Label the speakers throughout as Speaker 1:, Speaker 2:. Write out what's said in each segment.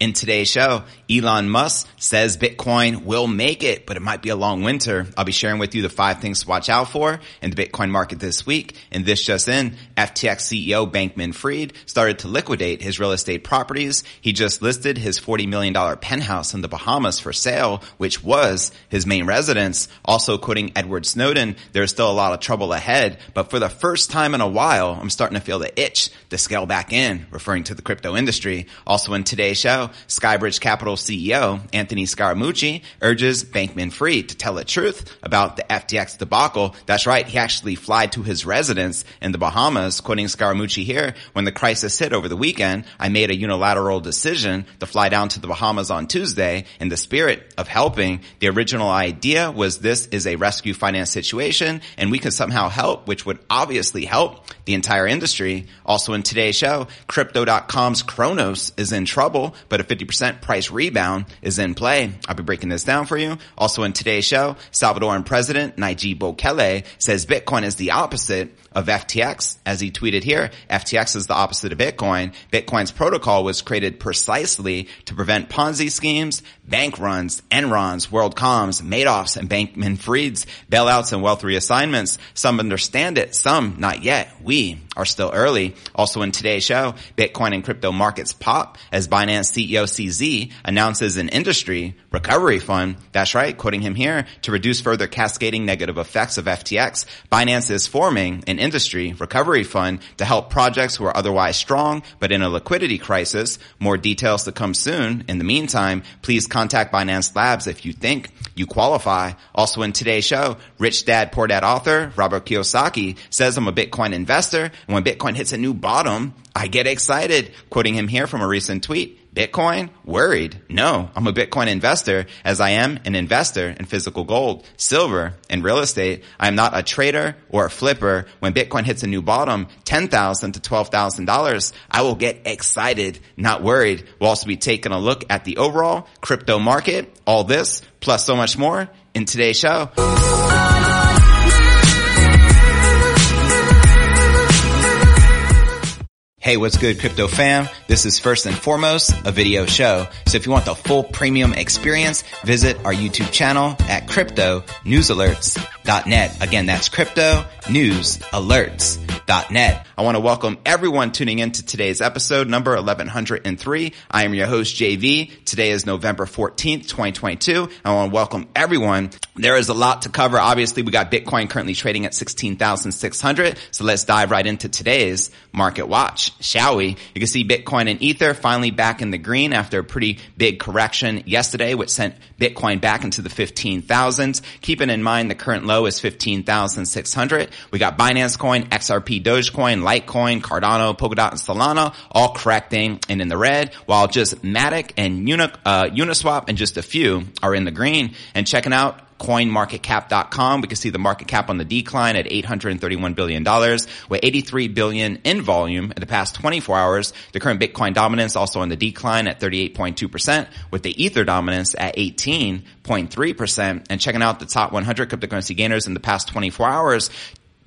Speaker 1: In today's show, Elon Musk says Bitcoin will make it, but it might be a long winter. I'll be sharing with you the five things to watch out for in the Bitcoin market this week. And this just in, FTX CEO Bankman Fried started to liquidate his real estate properties. He just listed his $40 million penthouse in the Bahamas for sale, which was his main residence. Also quoting Edward Snowden, there's still a lot of trouble ahead, but for the first time in a while, I'm starting to feel the itch to scale back in, referring to the crypto industry. Also in today's show, Skybridge Capital CEO Anthony Scaramucci urges Bankman Fried to tell the truth about the FTX debacle. That's right. He actually flied to his residence in the Bahamas, quoting Scaramucci here. When the crisis hit over the weekend, I made a unilateral decision to fly down to the Bahamas on Tuesday in the spirit of helping. The original idea was this is a rescue finance situation and we can somehow help, which would obviously help the entire industry. Also in today's show, crypto.com's Cronos is in trouble, but a 50% price rebound is in play. I'll be breaking this down for you. Also in today's show, Salvadoran President Nayib Bukele says Bitcoin is the opposite of FTX. As he tweeted here, FTX is the opposite of Bitcoin. Bitcoin's protocol was created precisely to prevent Ponzi schemes, bank runs, Enrons, WorldComs, Madoffs, and Bankman Fried's bailouts and wealth reassignments. Some understand it, some not yet. We are still early. Also in today's show, Bitcoin and crypto markets pop as Binance CEO CZ announces an industry recovery fund. That's right, quoting him here, to reduce further cascading negative effects of FTX. Binance is forming an industry recovery fund to help projects who are otherwise strong but in a liquidity crisis. More details to come soon. In the meantime, please contact Binance Labs if you think you qualify. Also in today's show, Rich Dad Poor Dad author Robert Kiyosaki says I'm a Bitcoin investor and when Bitcoin hits a new bottom, I get excited. Quoting him here from a recent tweet, Bitcoin? Worried? No, I'm a Bitcoin investor as I am an investor in physical gold, silver, and real estate. I am not a trader or a flipper. When Bitcoin hits a new bottom, $10,000 to $12,000, I will get excited, not worried. We'll also be taking a look at the overall crypto market, all this, plus so much more in today's show. Hey, what's good, crypto fam? This is first and foremost a video show. So if you want the full premium experience, visit our YouTube channel at crypto news alerts.net. Again, that's crypto news alerts.net. I want to welcome everyone tuning in to today's episode number 1103. I am your host JV. Today is November 14th, 2022. I want to welcome everyone. There is a lot to cover. Obviously, we got Bitcoin currently trading at 16,600. So let's dive right into today's market watch shall we? You can see Bitcoin and Ether finally back in the green after a pretty big correction yesterday, which sent Bitcoin back into the 15,000s. Keeping in mind the current low is 15,600. We got Binance Coin, XRP Dogecoin, Litecoin, Cardano, Polkadot, and Solana all correcting and in the red, while just Matic and Uni, uh, Uniswap and just a few are in the green. And checking out coinmarketcap.com. We can see the market cap on the decline at $831 billion with 83 billion in volume in the past 24 hours. The current Bitcoin dominance also on the decline at 38.2% with the Ether dominance at 18.3% and checking out the top 100 cryptocurrency gainers in the past 24 hours.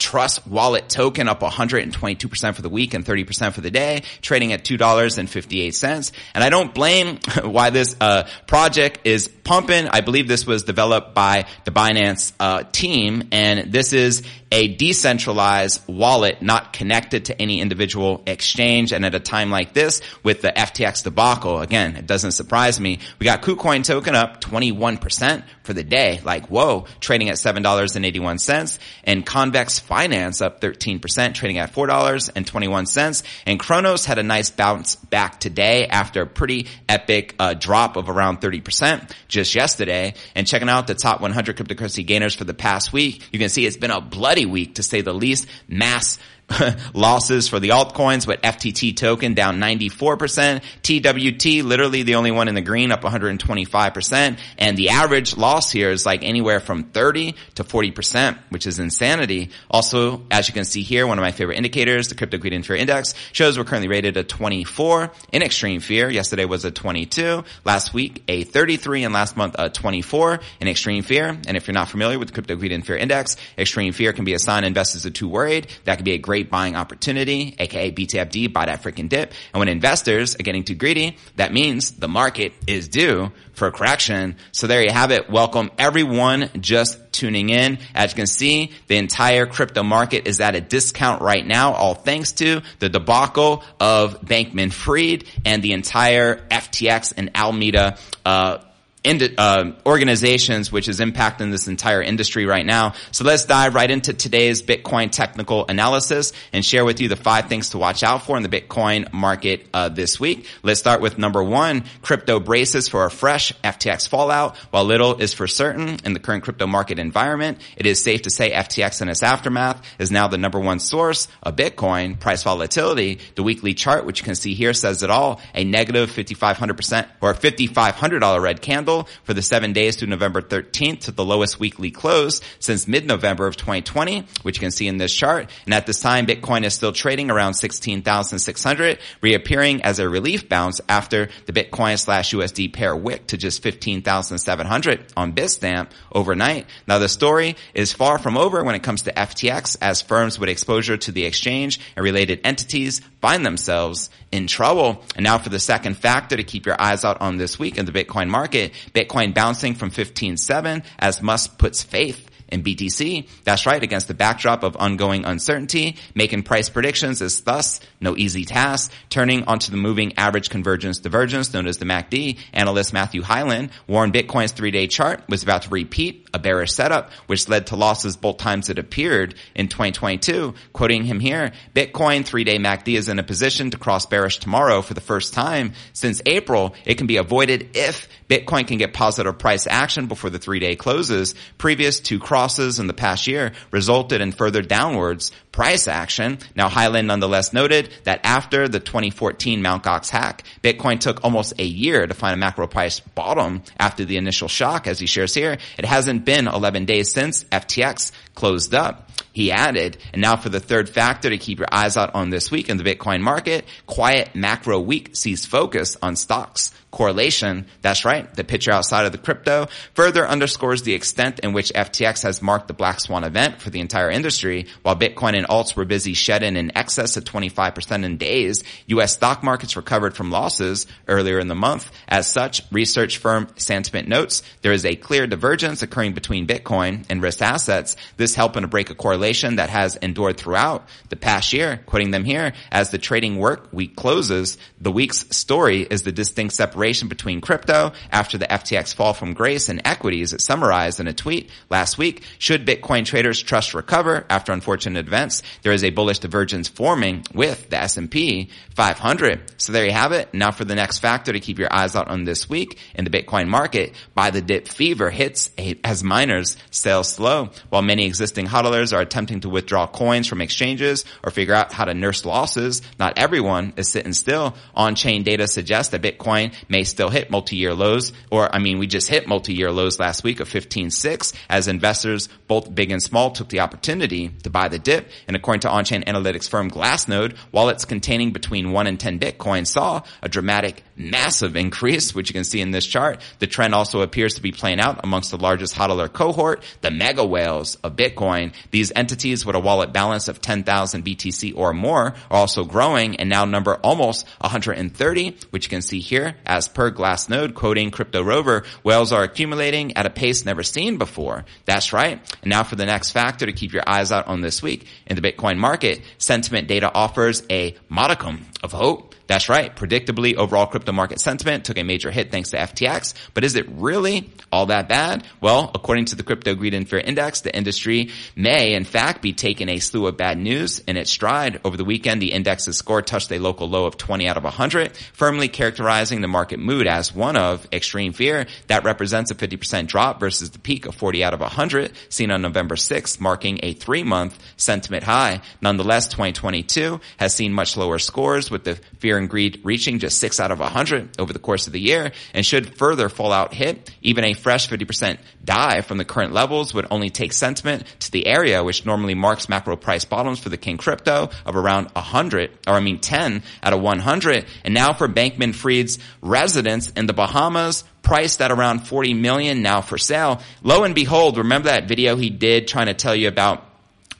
Speaker 1: Trust Wallet token up 122% for the week and 30% for the day, trading at $2.58. And I don't blame why this uh, project is pumping. I believe this was developed by the Binance uh, team, and this is a decentralized wallet not connected to any individual exchange. And at a time like this, with the FTX debacle, again, it doesn't surprise me. We got KuCoin token up 21% for the day. Like, whoa, trading at $7.81. And Convex Finance up 13%, trading at $4.21. And Cronos had a nice bounce back today after a pretty epic uh, drop of around 30% just yesterday. And checking out the top 100 cryptocurrency gainers for the past week, you can see it's been a bloody week to say the least. Mass losses for the altcoins, but FTT token down 94%. TWT, literally the only one in the green, up 125%. And the average loss here is like anywhere from 30 to 40%, which is insanity. Also, as you can see here, one of my favorite indicators, the Crypto Greed and Fear Index, shows we're currently rated a 24 in extreme fear. Yesterday was a 22. Last week, a 33, and last month, a 24 in extreme fear. And if you're not familiar with the Crypto Greed and Fear Index, extreme fear can be a sign investors are too worried. That could be a great great buying opportunity, aka BTFD, buy that freaking dip. And when investors are getting too greedy, that means the market is due for a correction. So there you have it. Welcome everyone just tuning in. As you can see, the entire crypto market is at a discount right now, all thanks to the debacle of Bankman Fried and the entire FTX and Alameda, uh, uh, organizations which is impacting this entire industry right now. So let's dive right into today's Bitcoin technical analysis and share with you the five things to watch out for in the Bitcoin market uh, this week. Let's start with number one, crypto braces for a fresh FTX fallout. While little is for certain in the current crypto market environment, it is safe to say FTX and its aftermath is now the number one source of Bitcoin price volatility. The weekly chart, which you can see here, says it all. A negative 5,500% or $5,500 red candle for the seven days to November 13th to the lowest weekly close since mid-November of 2020, which you can see in this chart. And at this time, Bitcoin is still trading around 16,600, reappearing as a relief bounce after the Bitcoin slash USD pair wick to just 15,700 on Bitstamp overnight. Now the story is far from over when it comes to FTX as firms with exposure to the exchange and related entities find themselves in trouble. And now for the second factor to keep your eyes out on this week in the Bitcoin market, Bitcoin bouncing from 15.7 as Musk puts faith in BTC. That's right, against the backdrop of ongoing uncertainty, making price predictions is thus no easy task. Turning onto the moving average convergence divergence known as the MACD, analyst Matthew Hyland warned Bitcoin's three-day chart was about to repeat a bearish setup, which led to losses both times it appeared in 2022. Quoting him here, Bitcoin three-day MACD is in a position to cross bearish tomorrow for the first time since April. It can be avoided if Bitcoin can get positive price action before the three-day closes. Previous to crosses in the past year resulted in further downwards price action. Now Hyland nonetheless noted that after the 2014 Mt. Gox hack, Bitcoin took almost a year to find a macro price bottom after the initial shock, as he shares here. It hasn't been 11 days since FTX closed up. He added, and now for the third factor to keep your eyes out on this week in the Bitcoin market, quiet macro week sees focus on stocks correlation. That's right. The picture outside of the crypto further underscores the extent in which FTX has marked the black swan event for the entire industry. While Bitcoin and alts were busy shedding in excess of 25% in days, U.S. stock markets recovered from losses earlier in the month. As such, research firm Santiment notes there is a clear divergence occurring between Bitcoin and risk assets. This helping to break a correlation that has endured throughout the past year. Quoting them here, as the trading work week closes, the week's story is the distinct separation separation between crypto after the FTX fall from grace and equities it summarized in a tweet last week. Should Bitcoin traders trust recover after unfortunate events? There is a bullish divergence forming with the S&P 500. So there you have it. Now for the next factor to keep your eyes out on this week in the Bitcoin market, buy the dip fever hits as miners sell slow. While many existing hodlers are attempting to withdraw coins from exchanges or figure out how to nurse losses, not everyone is sitting still. On-chain data suggests that Bitcoin may still hit multi-year lows, or I mean, we just hit multi-year lows last week of 15.6 as investors, both big and small, took the opportunity to buy the dip. And according to on-chain analytics firm Glassnode, wallets containing between 1 and 10 Bitcoin saw a dramatic, massive increase, which you can see in this chart. The trend also appears to be playing out amongst the largest hodler cohort, the mega whales of Bitcoin. These entities with a wallet balance of 10,000 BTC or more are also growing and now number almost 130, which you can see here as as per Glassnode, quoting Crypto Rover, whales are accumulating at a pace never seen before. That's right. And now for the next factor to keep your eyes out on this week in the Bitcoin market, sentiment data offers a modicum of hope. That's right. Predictably, overall crypto market sentiment took a major hit thanks to FTX. But is it really all that bad? Well, according to the Crypto Greed and Fear Index, the industry may in fact be taking a slew of bad news in its stride. Over the weekend, the index's score touched a local low of 20 out of 100, firmly characterizing the market mood as one of extreme fear. That represents a 50% drop versus the peak of 40 out of 100 seen on November 6th, marking a three month sentiment high. Nonetheless, 2022 has seen much lower scores with the fear and greed reaching just 6 out of 100 over the course of the year and should further fallout hit, even a fresh 50% dive from the current levels would only take sentiment to the area which normally marks macro price bottoms for the King crypto of around 100, or I mean 10 out of 100. And now for Bankman Fried's residence in the Bahamas, priced at around 40 million now for sale. Lo and behold, remember that video he did trying to tell you about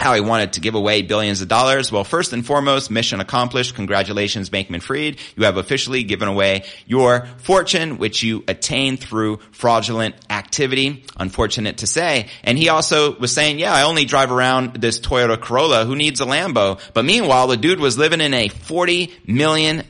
Speaker 1: how he wanted to give away billions of dollars. Well, first and foremost, mission accomplished. Congratulations, Bankman Fried. You have officially given away your fortune, which you attained through fraudulent activity. Unfortunate to say. And he also was saying, yeah, I only drive around this Toyota Corolla. Who needs a Lambo? But meanwhile, the dude was living in a $40 million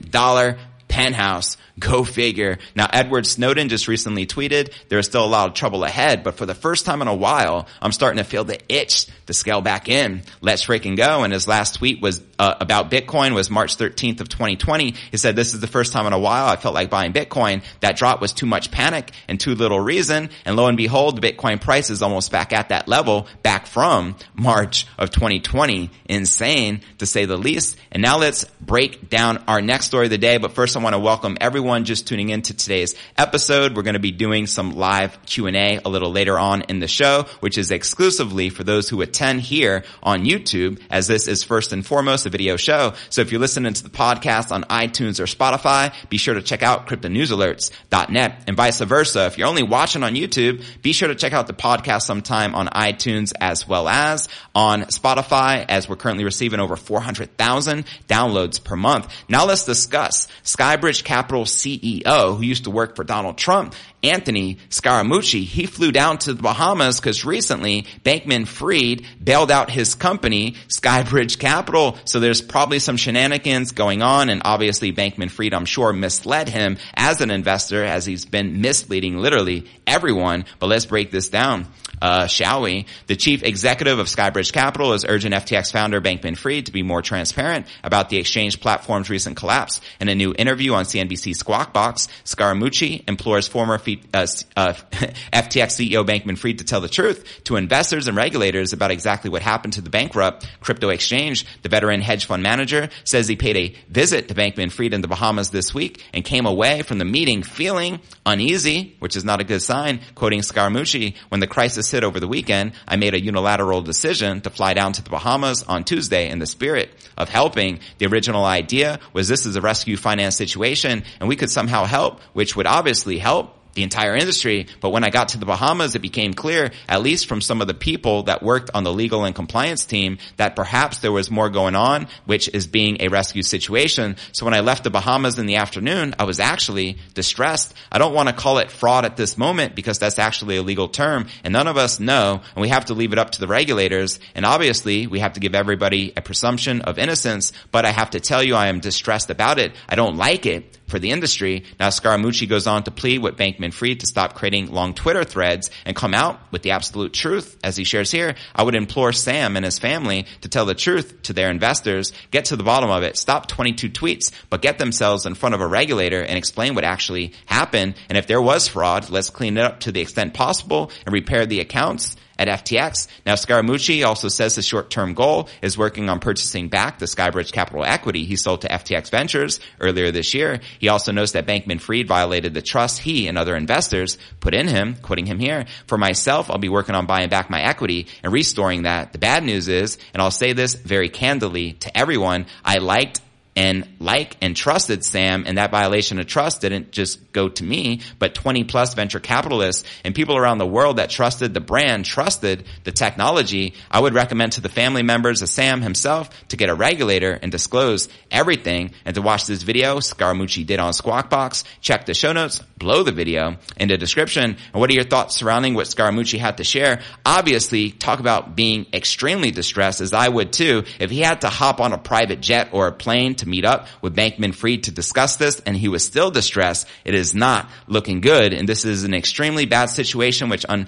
Speaker 1: penthouse. Go figure. Now, Edward Snowden just recently tweeted, there is still a lot of trouble ahead, but for the first time in a while, I'm starting to feel the itch to scale back in. Let's freaking go. And his last tweet was uh, about Bitcoin was March 13th of 2020. He said, this is the first time in a while I felt like buying Bitcoin. That drop was too much panic and too little reason. And lo and behold, the Bitcoin price is almost back at that level back from March of 2020. Insane to say the least. And now let's break down our next story of the day. But first I want to welcome everyone just tuning in to today's episode. We're going to be doing some live Q&A a little later on in the show, which is exclusively for those who attend here on YouTube, as this is first and foremost a video show. So if you're listening to the podcast on iTunes or Spotify, be sure to check out cryptonewsalerts.net and vice versa. If you're only watching on YouTube, be sure to check out the podcast sometime on iTunes as well as on Spotify, as we're currently receiving over 400,000 downloads per month. Now let's discuss Skybridge Capital CEO who used to work for Donald Trump, Anthony Scaramucci. He flew down to the Bahamas because recently Bankman Fried bailed out his company, Skybridge Capital. So there's probably some shenanigans going on and obviously Bankman Fried, I'm sure, misled him as an investor as he's been misleading literally everyone. But let's break this down uh, shall we? The chief executive of Skybridge Capital is urging FTX founder Bankman Fried to be more transparent about the exchange platform's recent collapse. In a new interview on CNBC Squawk Box, Scaramucci implores former F- uh, uh, FTX CEO Bankman Fried to tell the truth to investors and regulators about exactly what happened to the bankrupt crypto exchange. The veteran hedge fund manager says he paid a visit to Bankman Fried in the Bahamas this week and came away from the meeting feeling uneasy, which is not a good sign. Quoting Scaramucci, when the crisis hit over the weekend, I made a unilateral decision to fly down to the Bahamas on Tuesday in the spirit of helping. The original idea was this is a rescue finance situation and we could somehow help, which would obviously help the entire industry. But when I got to the Bahamas, it became clear, at least from some of the people that worked on the legal and compliance team, that perhaps there was more going on, which is being a rescue situation. So when I left the Bahamas in the afternoon, I was actually distressed. I don't want to call it fraud at this moment because that's actually a legal term and none of us know and we have to leave it up to the regulators. And obviously we have to give everybody a presumption of innocence, but I have to tell you I am distressed about it. I don't like it for the industry. Now Scaramucci goes on to plead with Bankman Fried to stop creating long Twitter threads and come out with the absolute truth. As he shares here, I would implore Sam and his family to tell the truth to their investors, get to the bottom of it, stop 22 tweets, but get themselves in front of a regulator and explain what actually happened. And if there was fraud, let's clean it up to the extent possible and repair the accounts at FTX. Now, Scaramucci also says the short-term goal is working on purchasing back the Skybridge Capital equity he sold to FTX Ventures earlier this year. He also knows that Bankman Fried violated the trust he and other investors put in him, quoting him here. For myself, I'll be working on buying back my equity and restoring that. The bad news is, and I'll say this very candidly to everyone, I liked and like and trusted Sam and that violation of trust didn't just go to me, but 20 plus venture capitalists and people around the world that trusted the brand, trusted the technology. I would recommend to the family members of Sam himself to get a regulator and disclose everything and to watch this video Scaramucci did on Squawk Box. Check the show notes below the video in the description. And what are your thoughts surrounding what Scaramucci had to share? Obviously, talk about being extremely distressed as I would too if he had to hop on a private jet or a plane to meet up with Bankman Fried to discuss this and he was still distressed. It is not looking good and this is an extremely bad situation which un-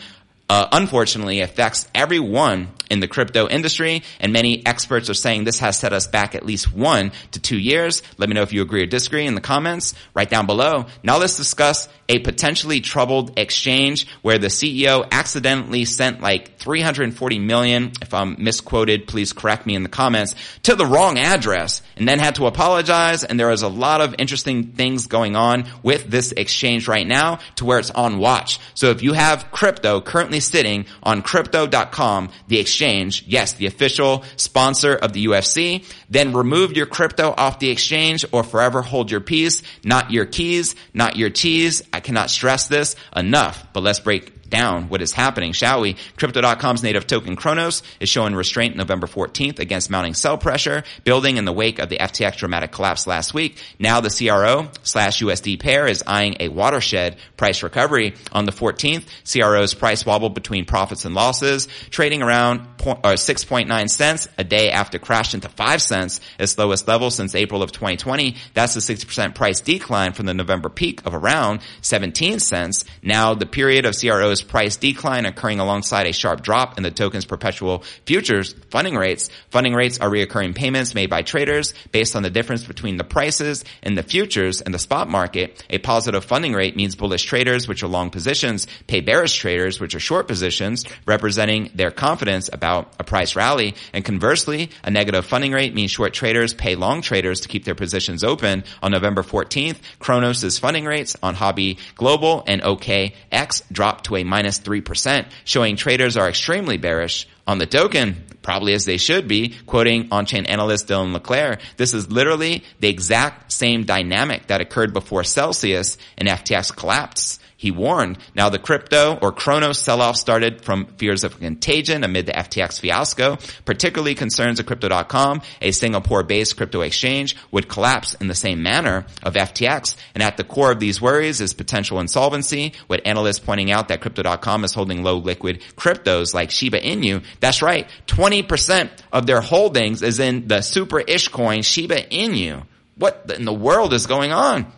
Speaker 1: uh, unfortunately affects everyone in the crypto industry and many experts are saying this has set us back at least one to two years. Let me know if you agree or disagree in the comments right down below. Now let's discuss a potentially troubled exchange where the CEO accidentally sent like 340 million, if I'm misquoted, please correct me in the comments, to the wrong address and then had to apologize. And there is a lot of interesting things going on with this exchange right now to where it's on watch. So if you have crypto currently sitting on crypto.com, the exchange, yes, the official sponsor of the UFC, then remove your crypto off the exchange or forever hold your peace, not your keys, not your cheese. I cannot stress this enough, but let's break down what is happening, shall we? Crypto.com's native token Cronos is showing restraint November 14th against mounting sell pressure, building in the wake of the FTX dramatic collapse last week. Now the CRO slash USD pair is eyeing a watershed price recovery on the 14th. CRO's price wobbled between profits and losses, trading around uh, 6.9 cents a day after crashed into 5 cents, its lowest level since April of 2020. That's a 60% price decline from the November peak of around 17 cents. Now the period of CRO's price decline occurring alongside a sharp drop in the token's perpetual futures funding rates. Funding rates are reoccurring payments made by traders based on the difference between the prices in the futures and the spot market. A positive funding rate means bullish traders, which are long positions, pay bearish traders, which are short positions, representing their confidence about a price rally. And conversely, a negative funding rate means short traders pay long traders to keep their positions open. On November 14th, Cronos' funding rates on Huobi Global and OKX dropped to a minus 3%, showing traders are extremely bearish on the token, probably as they should be, quoting on-chain analyst Dylan LeClair, this is literally the exact same dynamic that occurred before Celsius and FTX collapsed he warned. Now the crypto or Cronos sell-off started from fears of contagion amid the FTX fiasco, particularly concerns of crypto.com, a Singapore-based crypto exchange would collapse in the same manner of FTX. And at the core of these worries is potential insolvency, with analysts pointing out that crypto.com is holding low liquid cryptos like Shiba Inu. That's right. 20% of their holdings is in the super ish coin Shiba Inu. What in the world is going on?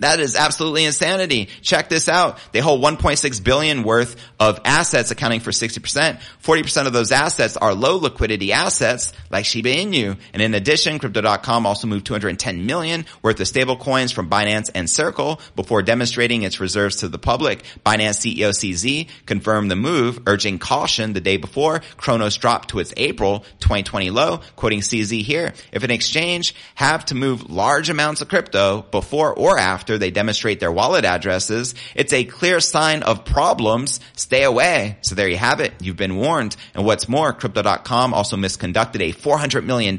Speaker 1: That is absolutely insanity. Check this out. They hold 1.6 billion worth of assets accounting for 60%. 40% of those assets are low liquidity assets like Shiba Inu. And in addition, crypto.com also moved 210 million worth of stable coins from Binance and Circle before demonstrating its reserves to the public. Binance CEO CZ confirmed the move, urging caution the day before Cronos dropped to its April 2020 low, quoting CZ here. If an exchange have to move large amounts of crypto before or after after they demonstrate their wallet addresses, it's a clear sign of problems. Stay away. So there you have it. You've been warned. And what's more, crypto.com also misconducted a $400 million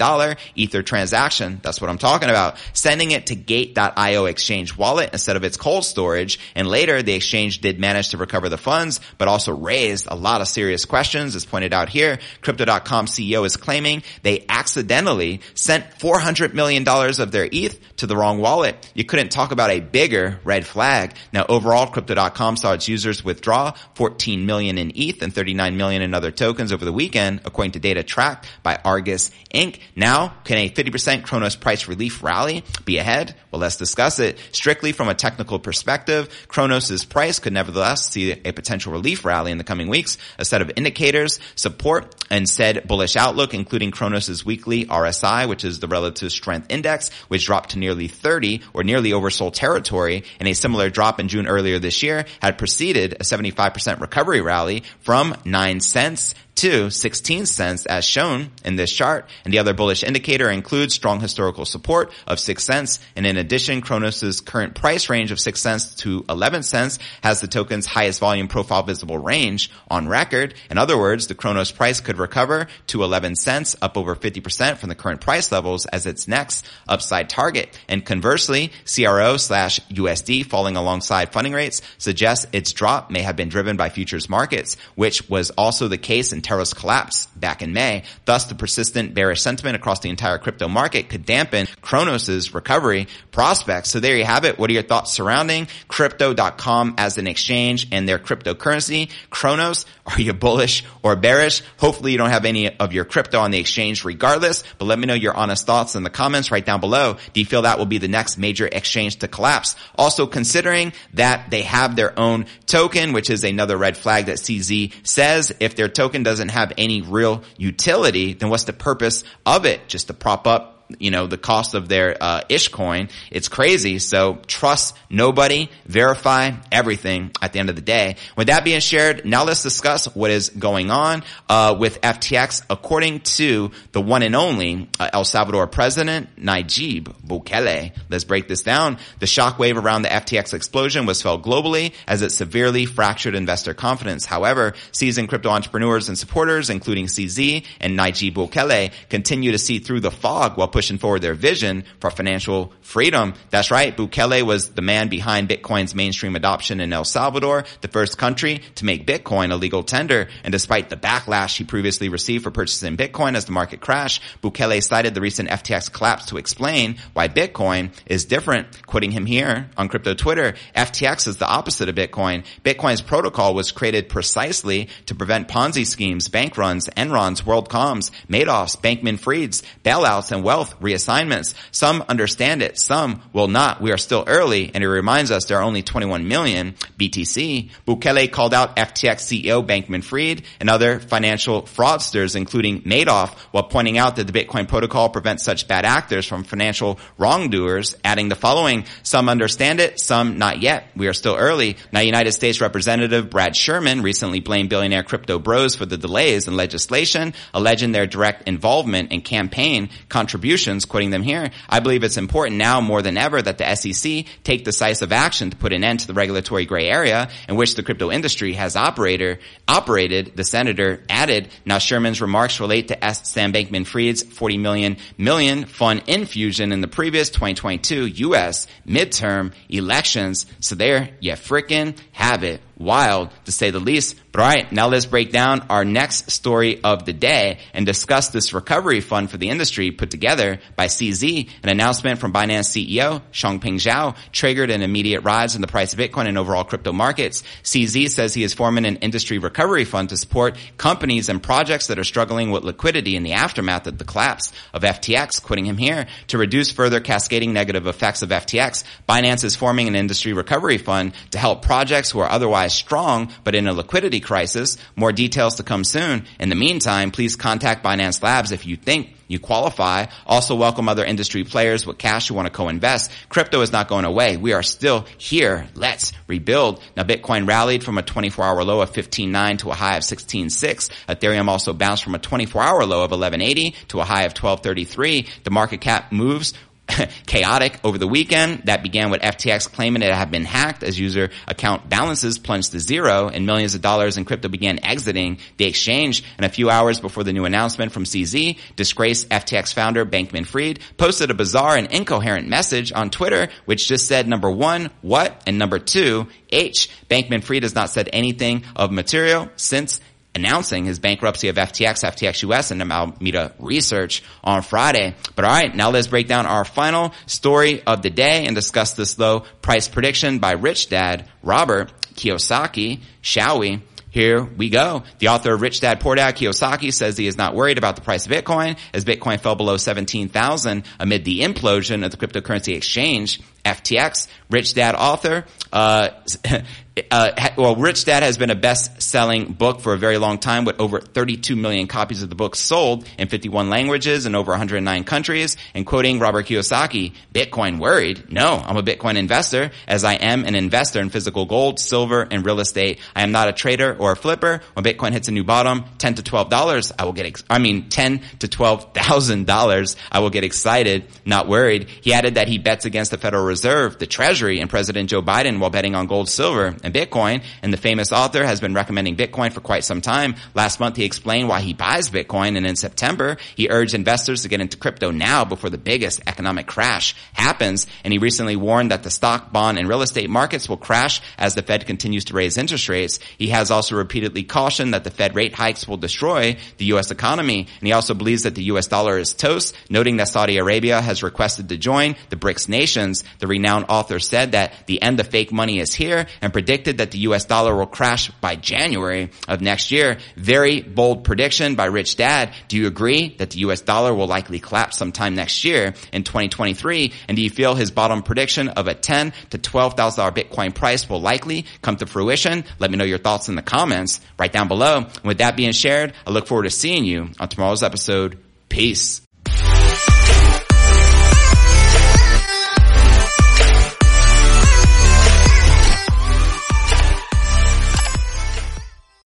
Speaker 1: ether transaction. That's what I'm talking about. Sending it to gate.io exchange wallet instead of its cold storage. And later the exchange did manage to recover the funds, but also raised a lot of serious questions as pointed out here. Crypto.com CEO is claiming they accidentally sent $400 million of their ETH to the wrong wallet. You couldn't talk about a bigger red flag. Now overall, crypto.com saw its users withdraw 14 million in ETH and 39 million in other tokens over the weekend, according to data tracked by Argus Inc. Now, can a 50% Cronos price relief rally be ahead? Well, let's discuss it. Strictly from a technical perspective, Cronos' price could nevertheless see a potential relief rally in the coming weeks. A set of indicators support and said bullish outlook, including Cronos' weekly RSI, which is the relative strength index, which dropped to nearly 30 or nearly oversold territory and a similar drop in June earlier this year had preceded a 75% recovery rally from 9 cents to 16 cents as shown in this chart. And the other bullish indicator includes strong historical support of 6 cents. And in addition, Cronos' current price range of 6 cents to 11 cents has the token's highest volume profile visible range on record. In other words, the Cronos price could recover to 11 cents, up over 50% from the current price levels as its next upside target. And conversely, CRO slash USD falling alongside funding rates suggests its drop may have been driven by futures markets, which was also the case in Terra's collapse back in May. Thus, the persistent bearish sentiment across the entire crypto market could dampen Cronos' recovery prospects. So there you have it. What are your thoughts surrounding crypto.com as an exchange and their cryptocurrency? Cronos, are you bullish or bearish? Hopefully you don't have any of your crypto on the exchange regardless, but let me know your honest thoughts in the comments right down below. Do you feel that will be the next major exchange to collapse? Also considering that they have their own token, which is another red flag that CZ says if their token doesn't doesn't have any real utility, then what's the purpose of it? Just to prop up you know, the cost of their uh, ish coin. It's crazy. So trust nobody, verify everything at the end of the day. With that being shared, now let's discuss what is going on uh, with FTX. According to the one and only uh, El Salvador president, Nayib Bukele. Let's break this down. The shockwave around the FTX explosion was felt globally as it severely fractured investor confidence. However, seasoned crypto entrepreneurs and supporters, including CZ and Nayib Bukele, continue to see through the fog while pushing forward their vision for financial freedom. That's right. Bukele was the man behind Bitcoin's mainstream adoption in El Salvador, the first country to make Bitcoin a legal tender. And despite the backlash he previously received for purchasing Bitcoin as the market crashed, Bukele cited the recent FTX collapse to explain why Bitcoin is different. Quoting him here on crypto Twitter, FTX is the opposite of Bitcoin. Bitcoin's protocol was created precisely to prevent Ponzi schemes, bank runs, Enrons, WorldComs, Madoffs, Bankman-Frieds, bailouts, and wealth reassignments. Some understand it, some will not. We are still early, and it reminds us there are only 21 million BTC. Bukele called out FTX CEO Bankman-Fried and other financial fraudsters, including Madoff, while pointing out that the Bitcoin protocol prevents such bad actors from financial wrongdoers, adding the following, some understand it, some not yet. We are still early. Now, United States Representative Brad Sherman recently blamed billionaire crypto bros for the delays in legislation, alleging their direct involvement in campaign contributions, quoting them here. I believe it's important now more than ever that the SEC take decisive action to put an end to the regulatory gray area in which the crypto industry has operator, operated, the senator added. Now Sherman's remarks relate to S. Sam Bankman-Fried's 40 million million fund infusion in the previous 2022 U.S. midterm elections. So there you frickin' have it wild to say the least. But all right, now let's break down our next story of the day and discuss this recovery fund for the industry put together by CZ. An announcement from Binance CEO Changpeng Zhao triggered an immediate rise in the price of Bitcoin and overall crypto markets. CZ says he is forming an industry recovery fund to support companies and projects that are struggling with liquidity in the aftermath of the collapse of FTX. Quitting him here to reduce further cascading negative effects of FTX, Binance is forming an industry recovery fund to help projects who are otherwise strong but in a liquidity crisis. More details to come soon. In the meantime, please contact Binance Labs if you think you qualify. Also welcome other industry players with cash who want to co-invest. Crypto is not going away. We are still here. Let's rebuild. Now Bitcoin rallied from a 24 hour low of 15.9 to a high of 16.6. Ethereum also bounced from a 24 hour low of 1180 to a high of 1233. The market cap moves chaotic over the weekend. That began with FTX claiming it had been hacked as user account balances plunged to zero and millions of dollars in crypto began exiting the exchange. And a few hours before the new announcement from CZ, disgraced FTX founder Bankman Fried posted a bizarre and incoherent message on Twitter, which just said number one, what? And number two, H. Bankman Fried has not said anything of material since announcing his bankruptcy of FTX, FTX US, and Alameda Research on Friday. But all right, now let's break down our final story of the day and discuss this low price prediction by rich dad Robert Kiyosaki. Shall we? Here we go. The author of Rich Dad Poor Dad Kiyosaki says he is not worried about the price of Bitcoin as Bitcoin fell below 17,000 amid the implosion of the cryptocurrency exchange FTX. Rich Dad author, uh, uh, well, Rich Dad has been a best-selling book for a very long time with over 32 million copies of the book sold in 51 languages in over 109 countries. And quoting Robert Kiyosaki, Bitcoin worried? No, I'm a Bitcoin investor as I am an investor in physical gold, silver, and real estate. I am not a trader or a flipper. When Bitcoin hits a new bottom, 10 to 12 dollars, I will get, ex- I mean, 10 to 12,000 dollars, I will get excited, not worried. He added that he bets against the Federal Reserve, the Treasury, and President Joe Biden while betting on gold, silver, and Bitcoin. And the famous author has been recommending Bitcoin for quite some time. Last month, he explained why he buys Bitcoin. And in September, he urged investors to get into crypto now before the biggest economic crash happens. And he recently warned that the stock, bond, and real estate markets will crash as the Fed continues to raise interest rates. He has also repeatedly cautioned that the Fed rate hikes will destroy the U.S. economy. And he also believes that the U.S. dollar is toast, noting that Saudi Arabia has requested to join the BRICS nations. The renowned author said that the end of fake money is here and predicted that the US dollar will crash by January of next year. Very bold prediction by Rich Dad. Do you agree that the US dollar will likely collapse sometime next year in 2023? And do you feel his bottom prediction of a 10 to $12,000 Bitcoin price will likely come to fruition? Let me know your thoughts in the comments right down below. And with that being shared, I look forward to seeing you on tomorrow's episode. Peace.